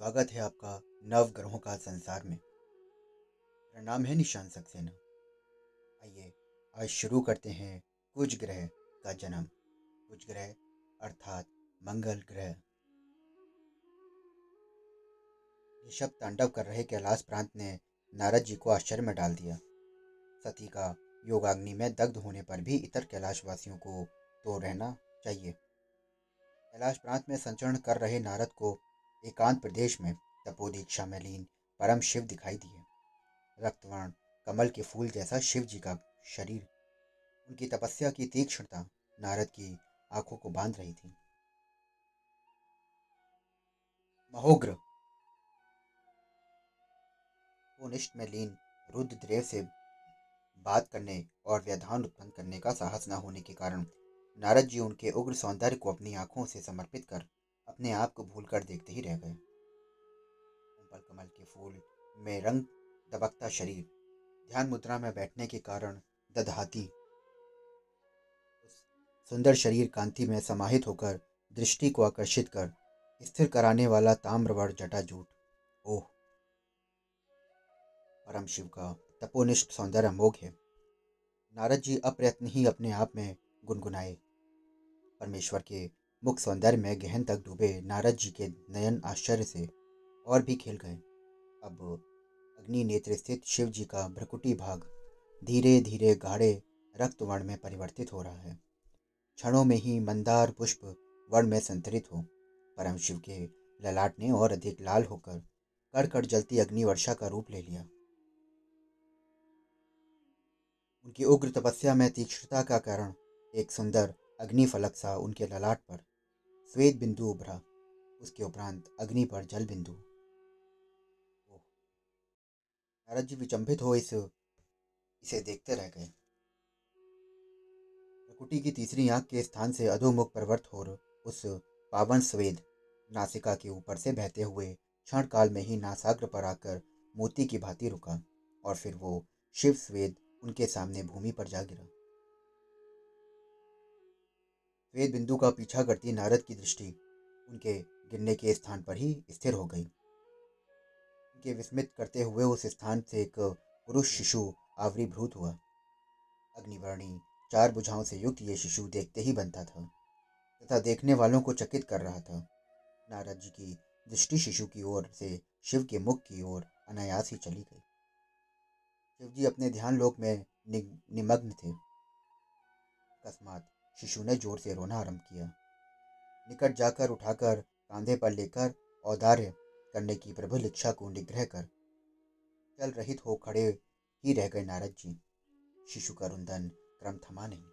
स्वागत है आपका नव ग्रहों का संसार में। मेरा नाम है निशान सक्सेना। आइए, आज शुरू करते हैं कुछ ग्रह का जन्म। कुछ ग्रह अर्थात मंगल ग्रह। ऋषभ तांडव कर रहे कैलाश प्रांत ने नारद जी को आश्चर्य में डाल दिया। सती का योगाग्नि में दग्ध होने पर भी इतर कैलाशवासियों को तो रहना चाहिए। कैलाश प्रांत में संचरण कर रहे नारद को एकांत प्रदेश में तपोदीक्षा में लीन परम शिव दिखाई दिए। रक्तवर्ण कमल के फूल जैसा शिव जी का शरीर। उनकी तपस्या की तीक्ष्णता नारद की आँखों को बाँध रही थी। महोग्र। निष्ठ में लीन रुद्रदेव से बात करने और व्यधान उत्पन्न करने का साहस न होने के कारण नारद जी उनके उग्र सौंदर्य को अपनी आँखों से समर्पित कर अपने आप को भूल कर देखते ही रह गए। कमल कमल के फूल में रंग दबकता शरीर, ध्यान मुद्रा में बैठने के कारण ददहाती सुंदर शरीर कांति में समाहित होकर दृष्टि को आकर्षित कर स्थिर कराने वाला ताम्रवर्ण जटाजूट ओह! परम शिव का तपोनिष्ठ सौंदर्य अमोघ है। नारद जी अप्रयत्न ही अपने आप में गुनगुनाए। परमेश्वर के मुख सौंदर्य में गहन तक डूबे नारद जी के नयन आश्चर्य से और भी खिल गए। अब अग्नि नेत्र स्थित शिव जी का भ्रकुटी भाग धीरे धीरे गाढ़े रक्त वर्ण में परिवर्तित हो रहा है। क्षणों में ही मंदार पुष्प वर्ण में संतरित हो। परम शिव के ललाट ने और अधिक लाल होकर कड़ कड़ जलती अग्नि वर्षा का रूप ले लिया। उनकी उग्र तपस्या में तीक्ष्णता का कारण एक सुंदर अग्निफलक सा उनके ललाट पर श्वेत बिंदु उभरा। उसके उपरांत अग्नि पर जल बिंदु नारद जी विचंभित हो इस, इसे देखते रह गए। प्रकुटी की तीसरी आँख के स्थान से अधोमुख प्रवर्त हो उस पावन स्वेद नासिका के ऊपर से बहते हुए क्षण काल में ही नासाग्र पर आकर मोती की भांति रुका और फिर वो शिव स्वेद उनके सामने भूमि पर जा गिरा। श्वेत बिंदु का पीछा करती नारद की दृष्टि उनके गिरने के स्थान पर ही स्थिर हो गई। उनके विस्मित करते हुए उस स्थान से एक पुरुष शिशु आवरीभूत हुआ। अग्निवर्णी चार बुझाओं से युक्त ये शिशु देखते ही बनता था तथा देखने वालों को चकित कर रहा था। नारद जी की दृष्टि शिशु की ओर से शिव के मुख की ओर अनायास ही चली गई। शिव जी अपने ध्यान लोक में निमग्न थे। अकस्मात शिशु ने ज़ोर से रोना आरंभ किया। निकट जाकर उठाकर कांधे पर लेकर औदार्य करने की प्रबल इच्छा को निग्रह कर चल रहित हो खड़े ही रह गए नारद जी। शिशु का रुंदन क्रम थमा नहीं।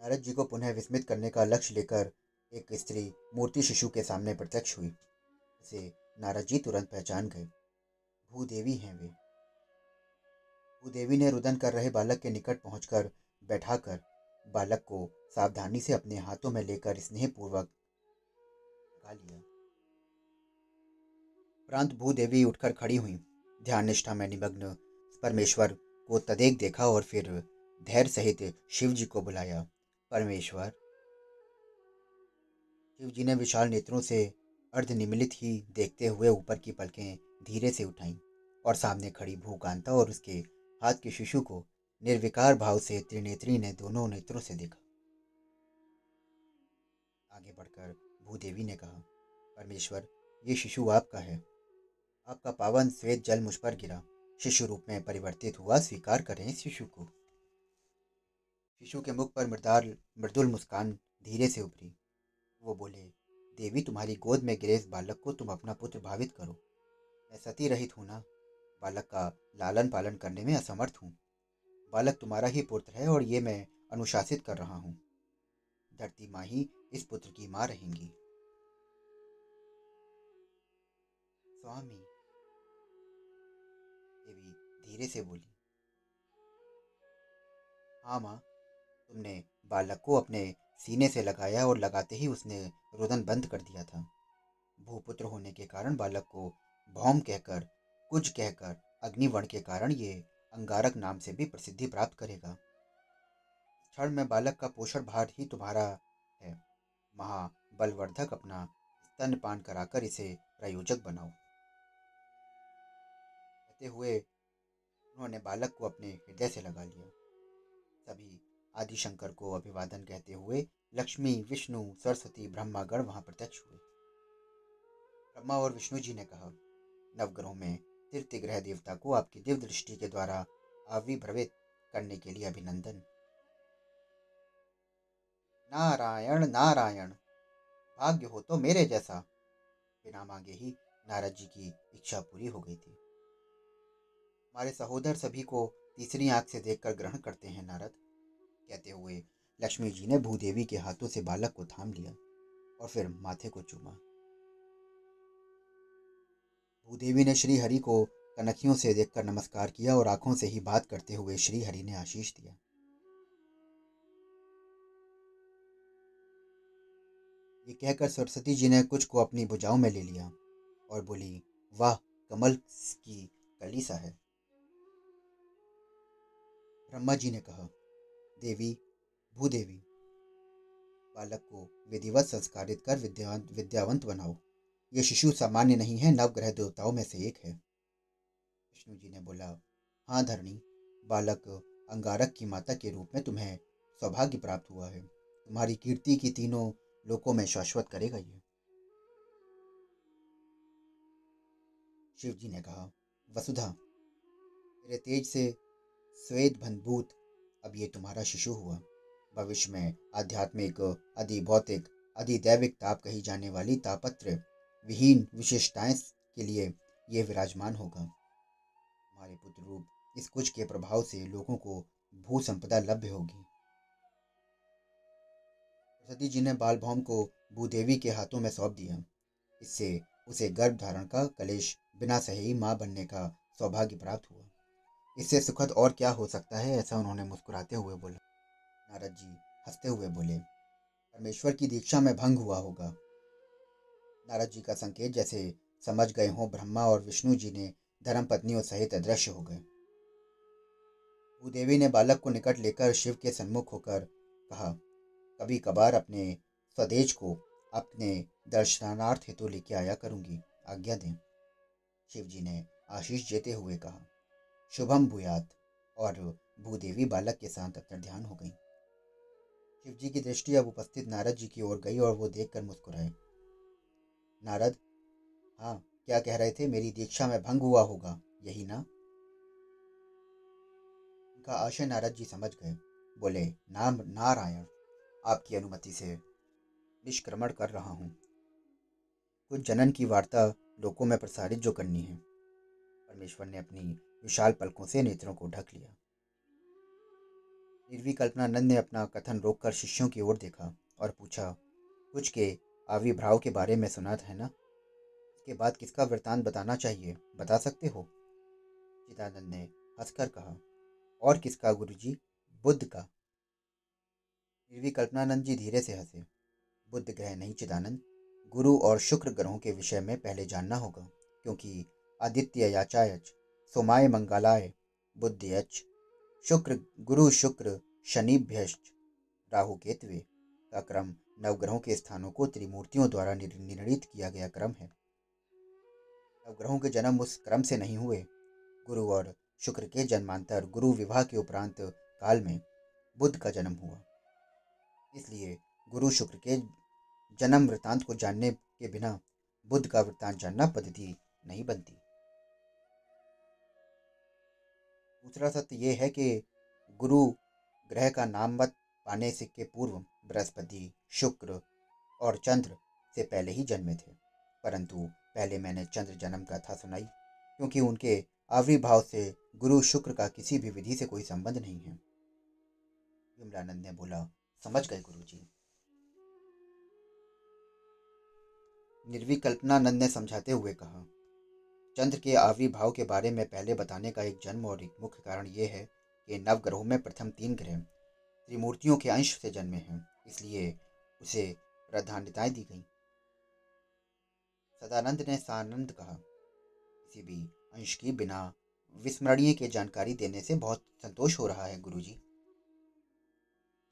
नारद जी को पुनः विस्मित करने का लक्ष्य लेकर एक स्त्री मूर्ति शिशु के सामने प्रत्यक्ष हुई। इसे नारद जी तुरंत पहचान गए। भूदेवी हैं वे। भूदेवी ने रुदन कर रहे बालक के निकट पहुंचकर बैठाकर बालक को सावधानी से अपने हाथों में लेकर स्नेहपूर्वक लिया प्रांत भूदेवी उठकर खड़ी हुई। ध्यान निष्ठा में निमग्न परमेश्वर को तदेक देखा और फिर धैर्य सहित शिव जी को बुलाया। परमेश्वर शिव जी ने विशाल नेत्रों से अर्ध निमिलित ही देखते हुए ऊपर की पलकें धीरे से उठाई और सामने खड़ी भूकांता और उसके हाथ के शिशु को निर्विकार भाव से त्रिनेत्री ने दोनों नेत्रों से देखा। आगे बढ़कर भूदेवी ने कहा, परमेश्वर, ये शिशु आपका है। आपका पावन श्वेत जल मुझ पर गिरा। शिशु रूप में परिवर्तित हुआ, स्वीकार करें इस शिशु को। शिशु के मुख पर मृदार मृदुल मुस्कान धीरे से उभरी। वो बोले, देवी, तुम्हारी गोद में गिरे इस बालक को तुम अपना पुत्र भावित करो। मैं सती रहित हूँ ना। बालक का लालन पालन करने में असमर्थ हूँ। बालक तुम्हारा ही पुत्र है और ये मैं अनुशासित कर रहा हूँ। धरती माँ ही इस पुत्र की माँ रहेंगी। स्वामी। देवी धीरे से बोली। हाँ माँ, तुमने बालक को अपने सीने से लगाया और लगाते ही उसने रुदन बंद कर दिया था। भूपुत्र होने के कारण बालक को भौम कहकर कुछ कहकर, अग्निवर्ण के कारण ये अंगारक नाम से भी प्रसिद्धि प्राप्त करेगा। क्षण में बालक का पोषण भार ही तुम्हारा है। महाबलवर्धक अपना स्तनपान कराकर इसे प्रायोजक बनाओ। कहते हुए उन्होंने बालक को अपने हृदय से लगा लिया। सभी आदिशंकर को अभिवादन कहते हुए लक्ष्मी, विष्णु, सरस्वती ब्रह्मागढ़ वहाँ प्रत्यक्ष हुए। ब्रह्मा और विष्णु जी ने कहा, नवग्रहों में तीर्थ ग्रह देवता को आपकी दिव्य दृष्टि के द्वारा आविर्भवित करने के लिए अभिनंदन। नारायण नारायण, भाग्य हो तो मेरे जैसा। बिना मांगे ही नारद जी की इच्छा पूरी हो गई थी। हमारे सहोदर सभी को तीसरी आँख से देखकर ग्रहण करते हैं नारद। कहते हुए लक्ष्मी जी ने भूदेवी के हाथों से बालक को थाम लिया और फिर माथे को चूमा। भूदेवी ने श्री हरि को कनखियों से देखकर नमस्कार किया और आँखों से ही बात करते हुए श्री हरि ने आशीष दिया। ये कहकर सरस्वती जी ने कुछ को अपनी भुजाओं में ले लिया और बोली, वाह, कमल की कली सा है। ब्रह्मा जी ने कहा, देवी, भूदेवी, बालक को विधिवत संस्कारित कर विद्यावंत विद्यावंत बनाओ। ये शिशु सामान्य नहीं है, नवग्रह देवताओं में से एक है। विष्णु जी ने बोला हाँ धरणी, बालक अंगारक की माता के रूप में तुम्हें सौभाग्य प्राप्त हुआ है। तुम्हारी कीर्ति की तीनों लोकों में शाश्वत करेगा ये। शिव जी ने कहा, वसुधा, मेरे तेज से श्वेत भनभूत अब ये तुम्हारा शिशु हुआ। भविष्य में आध्यात्मिक, अधिभौतिक, अधिदैविक ताप कही जाने वाली तापत्र विहीन विशेषताएँ के लिए ये विराजमान होगा। हमारे पुत्र रूप, इस कुछ के प्रभाव से लोगों को भू संपदा लभ्य होगी। सती जी ने बाल भौम को भूदेवी के हाथों में सौंप दिया। इससे उसे गर्भ धारण का कलेश बिना सही माँ बनने का सौभाग्य प्राप्त हुआ। इससे सुखद और क्या हो सकता है, ऐसा उन्होंने मुस्कुराते हुए बोला। नारद जी हँसते हुए बोले, परमेश्वर की दीक्षा में भंग हुआ होगा। नारद जी का संकेत जैसे समझ गए हों, ब्रह्मा और विष्णु जी ने धर्म पत्नियों सहित अदृश्य हो गए। भूदेवी ने बालक को निकट लेकर शिव के सन्मुख होकर कहा, कभी कभार अपने स्वदेश को अपने दर्शनार्थ हेतु लेके आया करूँगी। आज्ञा दें। शिव जी ने आशीष देते हुए कहा, शुभम भूयात। और भूदेवी बालक के साथ अपना ध्यान हो गई। शिव जी की दृष्टि अब उपस्थित नारद जी की ओर गई और वो देखकर मुस्कुराए। नारद। हाँ क्या कह रहे थे? मेरी दीक्षा में भंग हुआ होगा, यही ना? उनका आशय नारद जी समझ गए। बोले, नाम नारायण, आपकी अनुमति से निष्क्रमण कर रहा हूँ। कुछ जनन की वार्ता लोगों में प्रसारित जो करनी है। परमेश्वर ने अपनी विशाल पलकों से नेत्रों को ढक लिया। निर्विकल्पनानंद ने अपना कथन रोककर शिष्यों की ओर देखा और पूछा, कुछ के आविर्भाव के बारे में सुना है ना? इसके बाद किसका वृतांत बताना चाहिए? बता सकते हो? चिदानंद ने हंसकर कहा, और किसका गुरुजी? बुद्ध का। भी कल्पनानंद जी धीरे से हंसे। बुद्ध ग्रह नहीं, चिदानंद। गुरु और शुक्र ग्रहों के विषय में पहले जानना होगा, क्योंकि आदित्य याचायच, सोमाय मंगलाय, बुद्धियच, शुक्र, गुरु शुक्र, शनिभ्यश्च, राहु केतवे का क्रम नवग्रहों के स्थानों को त्रिमूर्तियों द्वारा निर्णित किया गया क्रम है। नवग्रहों के जन्म उस क्रम से नहीं हुए। गुरु और शुक्र के जन्मांतर गुरु विवाह के उपरांत काल में बुद्ध का जन्म हुआ। इसलिए गुरु शुक्र के जन्म वृतांत को जानने के बिना बुद्ध का वृतांत जानना पद्धति नहीं बनती। दूसरा सत्य यह है कि गुरु ग्रह का नाम से के पूर्व बृहस्पति, शुक्र और चंद्र से पहले ही जन्मे थे। परंतु पहले मैंने चंद्र जन्म कथा सुनाई, क्योंकि उनके आविर्भाव से गुरु शुक्र का किसी भी विधि से कोई संबंध नहीं है। विमलानंद ने बोला, समझ गए गुरु जी निर्विकल्पनानंद ने समझाते हुए कहा, चंद्र के आविर्भाव के बारे में पहले बताने का एक जन्म और एक मुख्य कारण यह है कि नवग्रहों में प्रथम तीन ग्रह त्रिमूर्तियों के अंश से जन्मे हैं, इसलिए उसे प्राधान्यताएँ दी गई। सदानंद ने सानंद कहा, किसी भी अंश की बिना विस्मरणीय के जानकारी देने से बहुत संतोष हो रहा है, गुरुजी।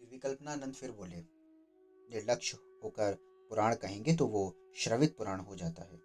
विकल्पनानंद फिर बोले निर्लक्ष्य होकर पुराण कहेंगे तो वो श्रवित पुराण हो जाता है।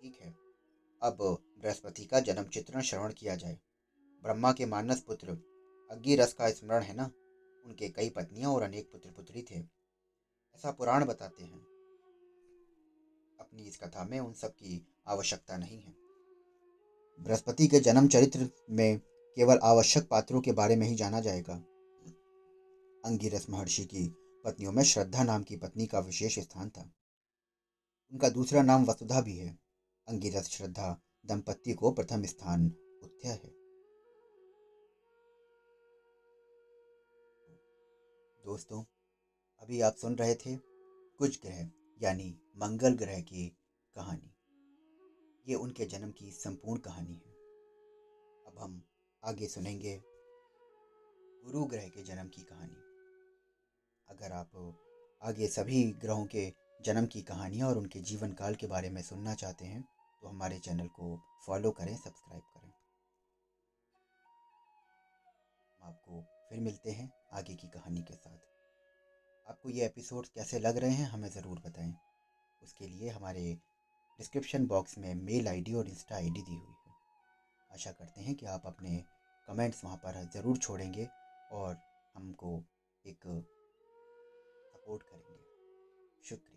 ठीक है, अब बृहस्पति का जन्म चित्रण श्रवण किया जाए। ब्रह्मा के मानस पुत्र अग्गिरस का स्मरण है ना? उनके कई पत्नियाँ और अनेक पुत्र पुत्री थे। ऐसा पुराण बताते हैं। अपनी इस कथा में उन सब की आवश्यकता नहीं है। बृहस्पति के जन्म चरित्र में केवल आवश्यक पात्रों के बारे में ही जाना जाएगा। अंगिरस महर्षि की पत्नियों में श्रद्धा नाम की पत्नी का विशेष स्थान था। उनका दूसरा नाम वसुधा भी है। अंगिरस श्रद्धा दंपत्ति को प्रथम स्थान उत्थ्य है। दोस्तों, अभी आप सुन रहे थे कुछ ग्रह, यानी मंगल ग्रह की कहानी। ये उनके जन्म की संपूर्ण कहानी है। अब हम आगे सुनेंगे गुरु ग्रह के जन्म की कहानी। अगर आप आगे सभी ग्रहों के जन्म की कहानियाँ और उनके जीवन काल के बारे में सुनना चाहते हैं तो हमारे चैनल को फॉलो करें, सब्सक्राइब करें। आपको फिर मिलते हैं आगे की कहानी के साथ। आपको ये एपिसोड कैसे लग रहे हैं, हमें ज़रूर बताएँ। उसके लिए हमारे डिस्क्रिप्शन बॉक्स में मेल आईडी और इंस्टा आईडी दी हुई है। आशा करते हैं कि आप अपने कमेंट्स वहाँ पर ज़रूर छोड़ेंगे और हमको एक सपोर्ट करेंगे। शुक्रिया।